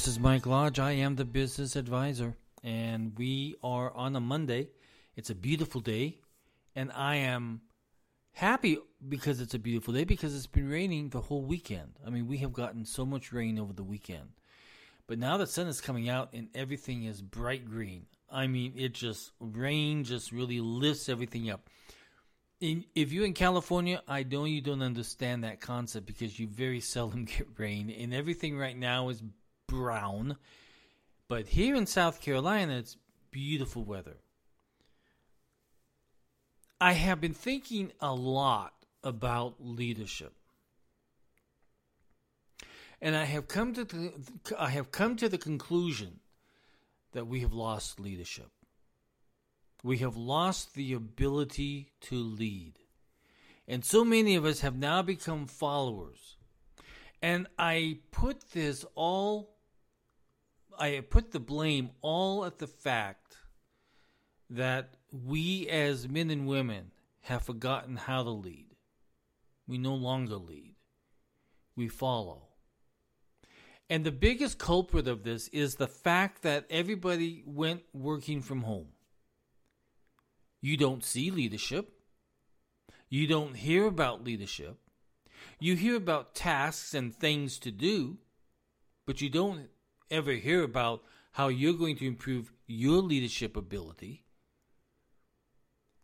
this is Mike Lodge. I am the business advisor, and we are on a Monday. It's a beautiful day, and I am happy because it's a beautiful day because it's been raining the whole weekend. I mean, we have gotten so much rain over the weekend. But now the sun is coming out and everything is bright green. I mean, it just rain just really lifts everything up. In, if you're in California, I know you don't understand that concept because you very seldom get rain, and everything right now is brown. But here in South Carolina, it's beautiful weather. I have been thinking a lot about leadership. And I have come to the, I have come to the conclusion that we have lost leadership. We have lost the ability to lead. And so many of us have now become followers. And I put this all I put the blame all at the fact that we as men and women have forgotten how to lead. We no longer lead. We follow. And the biggest culprit of this is the fact that everybody went working from home. You don't see leadership. You don't hear about leadership. You hear about tasks and things to do, but you don't ever hear about how you're going to improve your leadership ability.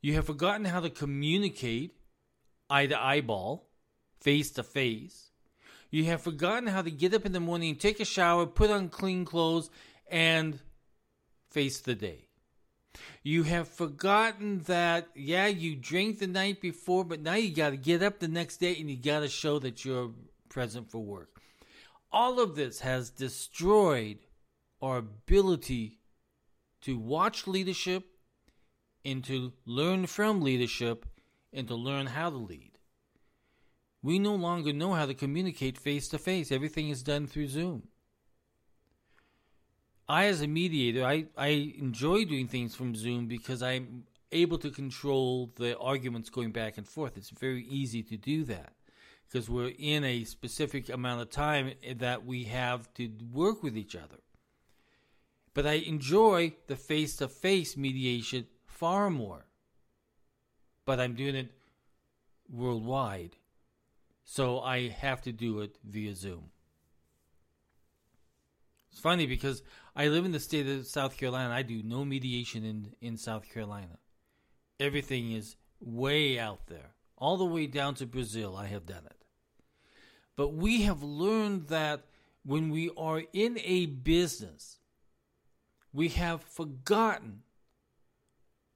You have forgotten how to communicate eye to eyeball, face to face. You have forgotten how to get up in the morning, take a shower, put on clean clothes, and face the day. You have forgotten that, yeah, you drank the night before, but now you got to get up the next day and you got to show that you're present for work. All of this has destroyed our ability to watch leadership and to learn from leadership and to learn how to lead. We no longer know how to communicate face to face. Everything is done through Zoom. I, as a mediator, I, I enjoy doing things from Zoom because I'm able to control the arguments going back and forth. It's very easy to do that because we're in a specific amount of time that we have to work with each other. But I enjoy the face to face mediation far more. But I'm doing it worldwide. So I have to do it via Zoom. It's funny because I live in the state of South Carolina. I do no mediation in, in South Carolina. Everything is way out there. All the way down to Brazil, I have done it. But we have learned that when we are in a business, we have forgotten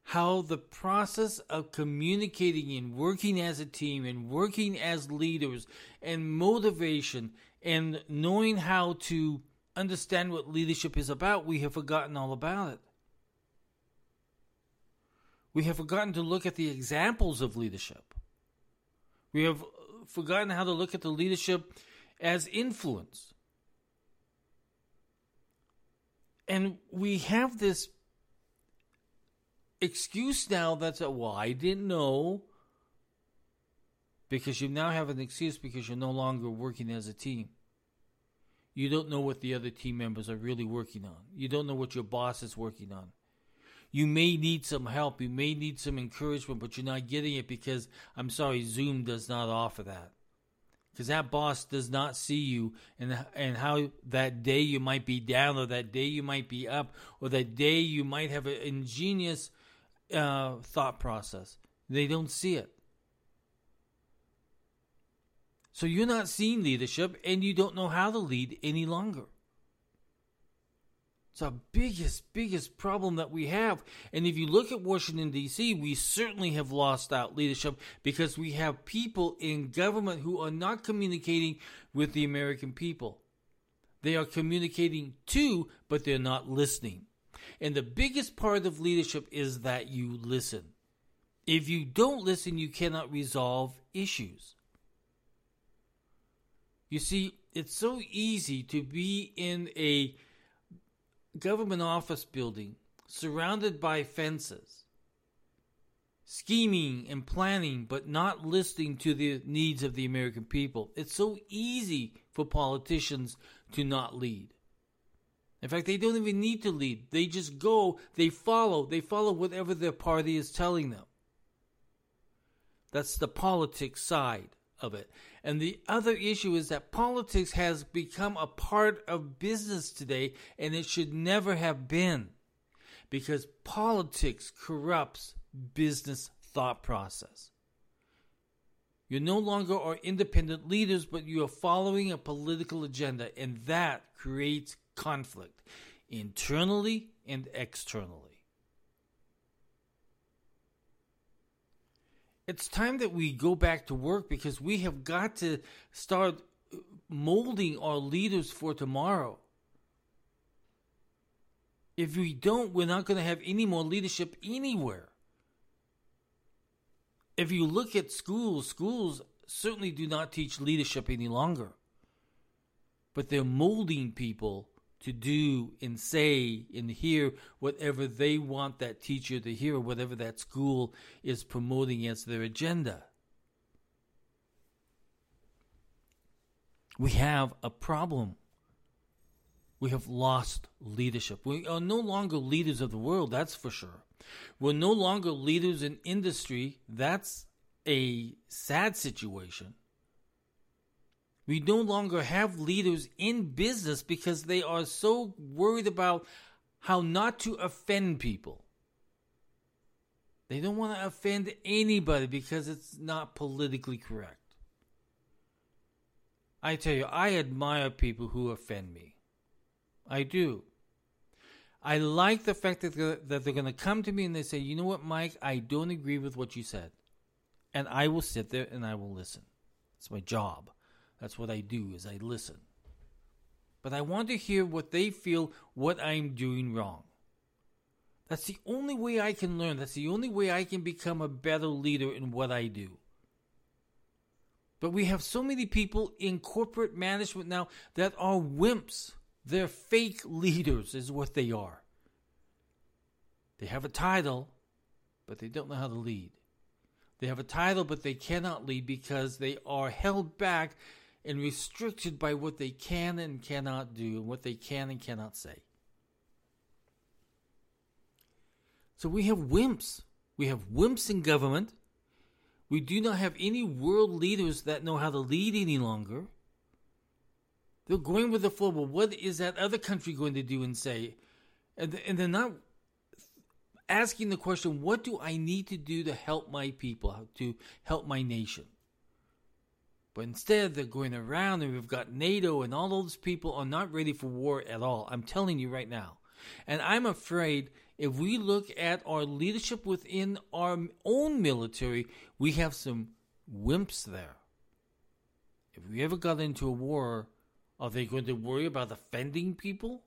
how the process of communicating and working as a team and working as leaders and motivation and knowing how to understand what leadership is about, we have forgotten all about it. We have forgotten to look at the examples of leadership. We have uh, forgotten how to look at the leadership as influence. And we have this excuse now that's, uh, well, I didn't know. Because you now have an excuse because you're no longer working as a team. You don't know what the other team members are really working on. You don't know what your boss is working on. You may need some help. You may need some encouragement, but you're not getting it because, I'm sorry, Zoom does not offer that. Because that boss does not see you and, and how that day you might be down or that day you might be up or that day you might have an ingenious uh, thought process. They don't see it. So you're not seeing leadership and you don't know how to lead any longer. It's our biggest, biggest problem that we have. And if you look at Washington, D.C., we certainly have lost out leadership because we have people in government who are not communicating with the American people. They are communicating to, but they're not listening. And the biggest part of leadership is that you listen. If you don't listen, you cannot resolve issues. You see, it's so easy to be in a government office building surrounded by fences, scheming and planning, but not listening to the needs of the American people. It's so easy for politicians to not lead. In fact, they don't even need to lead. They just go, they follow, they follow whatever their party is telling them. That's the politics side of it. And the other issue is that politics has become a part of business today, and it should never have been because politics corrupts business thought process. You no longer are independent leaders, but you are following a political agenda, and that creates conflict internally and externally. It's time that we go back to work because we have got to start molding our leaders for tomorrow. If we don't, we're not going to have any more leadership anywhere. If you look at schools, schools certainly do not teach leadership any longer. But they're molding people to do and say and hear whatever they want that teacher to hear or whatever that school is promoting as their agenda. We have a problem. We have lost leadership. We are no longer leaders of the world, that's for sure. We're no longer leaders in industry. That's a sad situation. We no longer have leaders in business because they are so worried about how not to offend people. They don't want to offend anybody because it's not politically correct. I tell you, I admire people who offend me. I do. I like the fact that they're, that they're going to come to me and they say, you know what, Mike, I don't agree with what you said. And I will sit there and I will listen. It's my job. That's what I do is I listen. But I want to hear what they feel what I'm doing wrong. That's the only way I can learn. That's the only way I can become a better leader in what I do. But we have so many people in corporate management now that are wimps. They're fake leaders, is what they are. They have a title, but they don't know how to lead. They have a title, but they cannot lead because they are held back and restricted by what they can and cannot do and what they can and cannot say. So we have wimps. We have wimps in government. We do not have any world leaders that know how to lead any longer. They're going with the flow. But what is that other country going to do and say? And, and they're not asking the question, what do I need to do to help my people, to help my nation? But instead, they're going around and we've got NATO and all those people are not ready for war at all. I'm telling you right now. And I'm afraid if we look at our leadership within our own military, we have some wimps there. If we ever got into a war, are they going to worry about offending people?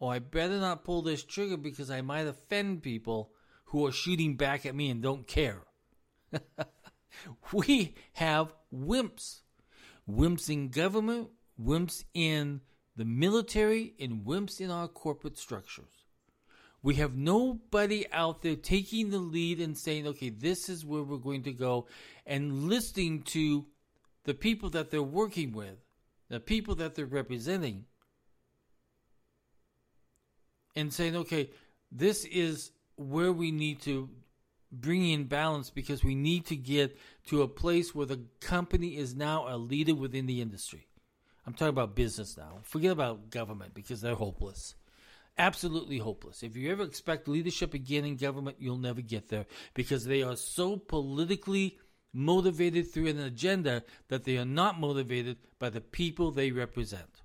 Or oh, I better not pull this trigger because I might offend people who are shooting back at me and don't care. we have wimps. Wimps in government, wimps in the military, and wimps in our corporate structures. We have nobody out there taking the lead and saying, okay, this is where we're going to go, and listening to the people that they're working with, the people that they're representing, and saying, okay, this is where we need to bring in balance because we need to get to a place where the company is now a leader within the industry. I'm talking about business now. Forget about government because they're hopeless. Absolutely hopeless. If you ever expect leadership again in government, you'll never get there because they are so politically motivated through an agenda that they are not motivated by the people they represent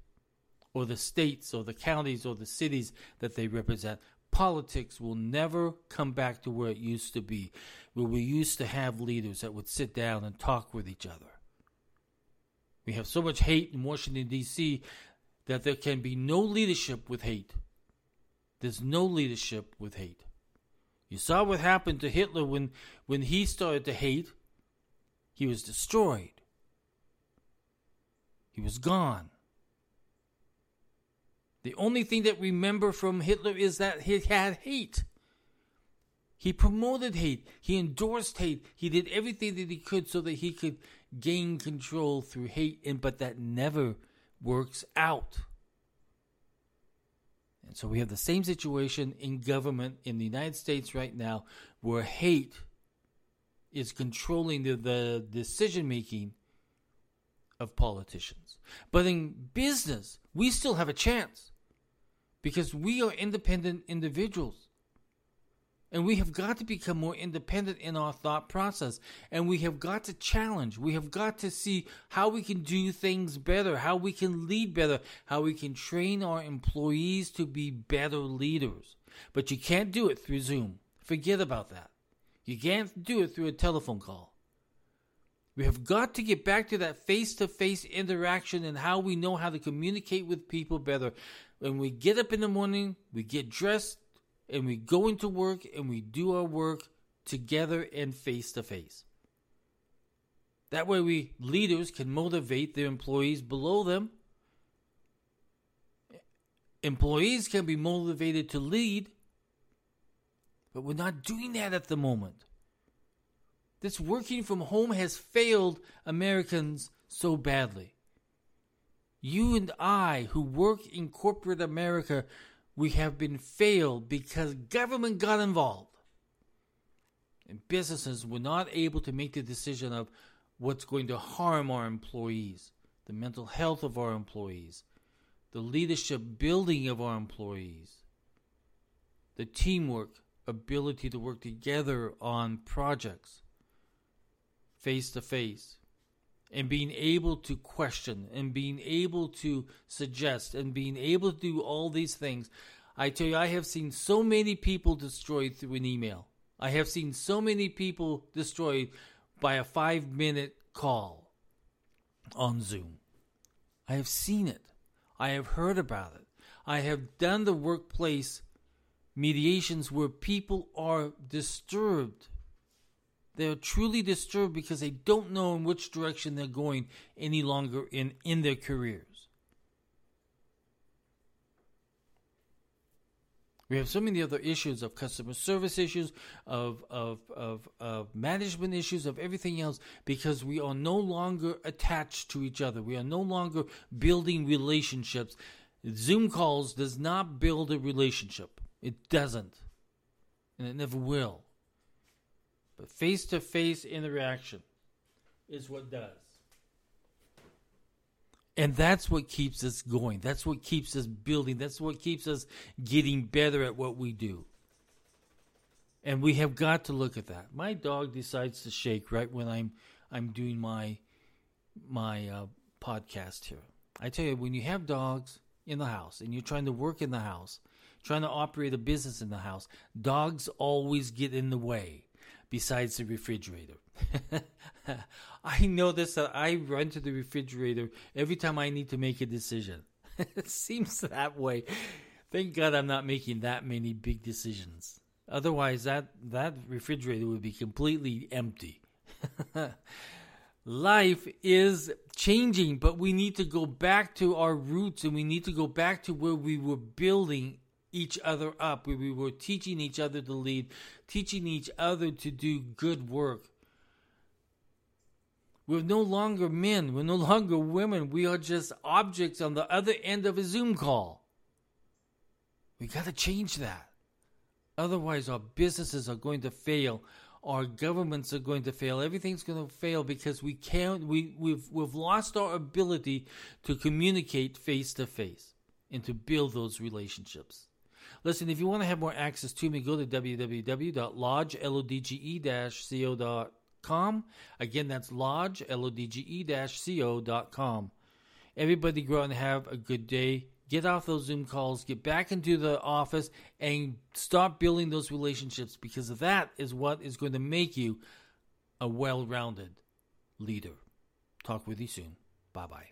or the states or the counties or the cities that they represent. Politics will never come back to where it used to be, where we used to have leaders that would sit down and talk with each other. We have so much hate in Washington, D.C., that there can be no leadership with hate. There's no leadership with hate. You saw what happened to Hitler when, when he started to hate. He was destroyed. He was gone. The only thing that we remember from Hitler is that he had hate. He promoted hate. He endorsed hate. He did everything that he could so that he could gain control through hate, and but that never works out. And so we have the same situation in government in the United States right now where hate is controlling the, the decision making of politicians. But in business, we still have a chance because we are independent individuals. And we have got to become more independent in our thought process. And we have got to challenge. We have got to see how we can do things better, how we can lead better, how we can train our employees to be better leaders. But you can't do it through Zoom. Forget about that. You can't do it through a telephone call. We have got to get back to that face to face interaction and how we know how to communicate with people better. When we get up in the morning, we get dressed, and we go into work and we do our work together and face to face. That way, we leaders can motivate their employees below them. Employees can be motivated to lead, but we're not doing that at the moment. This working from home has failed Americans so badly. You and I, who work in corporate America, we have been failed because government got involved. And businesses were not able to make the decision of what's going to harm our employees, the mental health of our employees, the leadership building of our employees, the teamwork, ability to work together on projects face to face and being able to question and being able to suggest and being able to do all these things. I tell you, I have seen so many people destroyed through an email. I have seen so many people destroyed by a five minute call on Zoom. I have seen it. I have heard about it. I have done the workplace mediations where people are disturbed they're truly disturbed because they don't know in which direction they're going any longer in, in their careers. We have so many other issues of customer service issues, of, of, of, of management issues, of everything else, because we are no longer attached to each other. We are no longer building relationships. Zoom calls does not build a relationship. It doesn't. And it never will. But face to face interaction is what does. And that's what keeps us going. That's what keeps us building. That's what keeps us getting better at what we do. And we have got to look at that. My dog decides to shake right when I'm I'm doing my my uh, podcast here. I tell you, when you have dogs in the house and you're trying to work in the house, trying to operate a business in the house, dogs always get in the way besides the refrigerator. I notice that uh, I run to the refrigerator every time I need to make a decision. it seems that way. Thank God I'm not making that many big decisions. Otherwise, that, that refrigerator would be completely empty. Life is changing, but we need to go back to our roots and we need to go back to where we were building each other up, where we were teaching each other to lead, teaching each other to do good work. We're no longer men, we're no longer women, we are just objects on the other end of a Zoom call. We got to change that. Otherwise, our businesses are going to fail. Our governments are going to fail. Everything's going to fail because we can't. We we've we've lost our ability to communicate face to face and to build those relationships. Listen, if you want to have more access to me, go to www.lodge-co.com. Again, that's lodge, L-O-D-G-E-co.com. Everybody go out and have a good day. Get off those Zoom calls, get back into the office, and start building those relationships because that is what is going to make you a well rounded leader. Talk with you soon. Bye bye.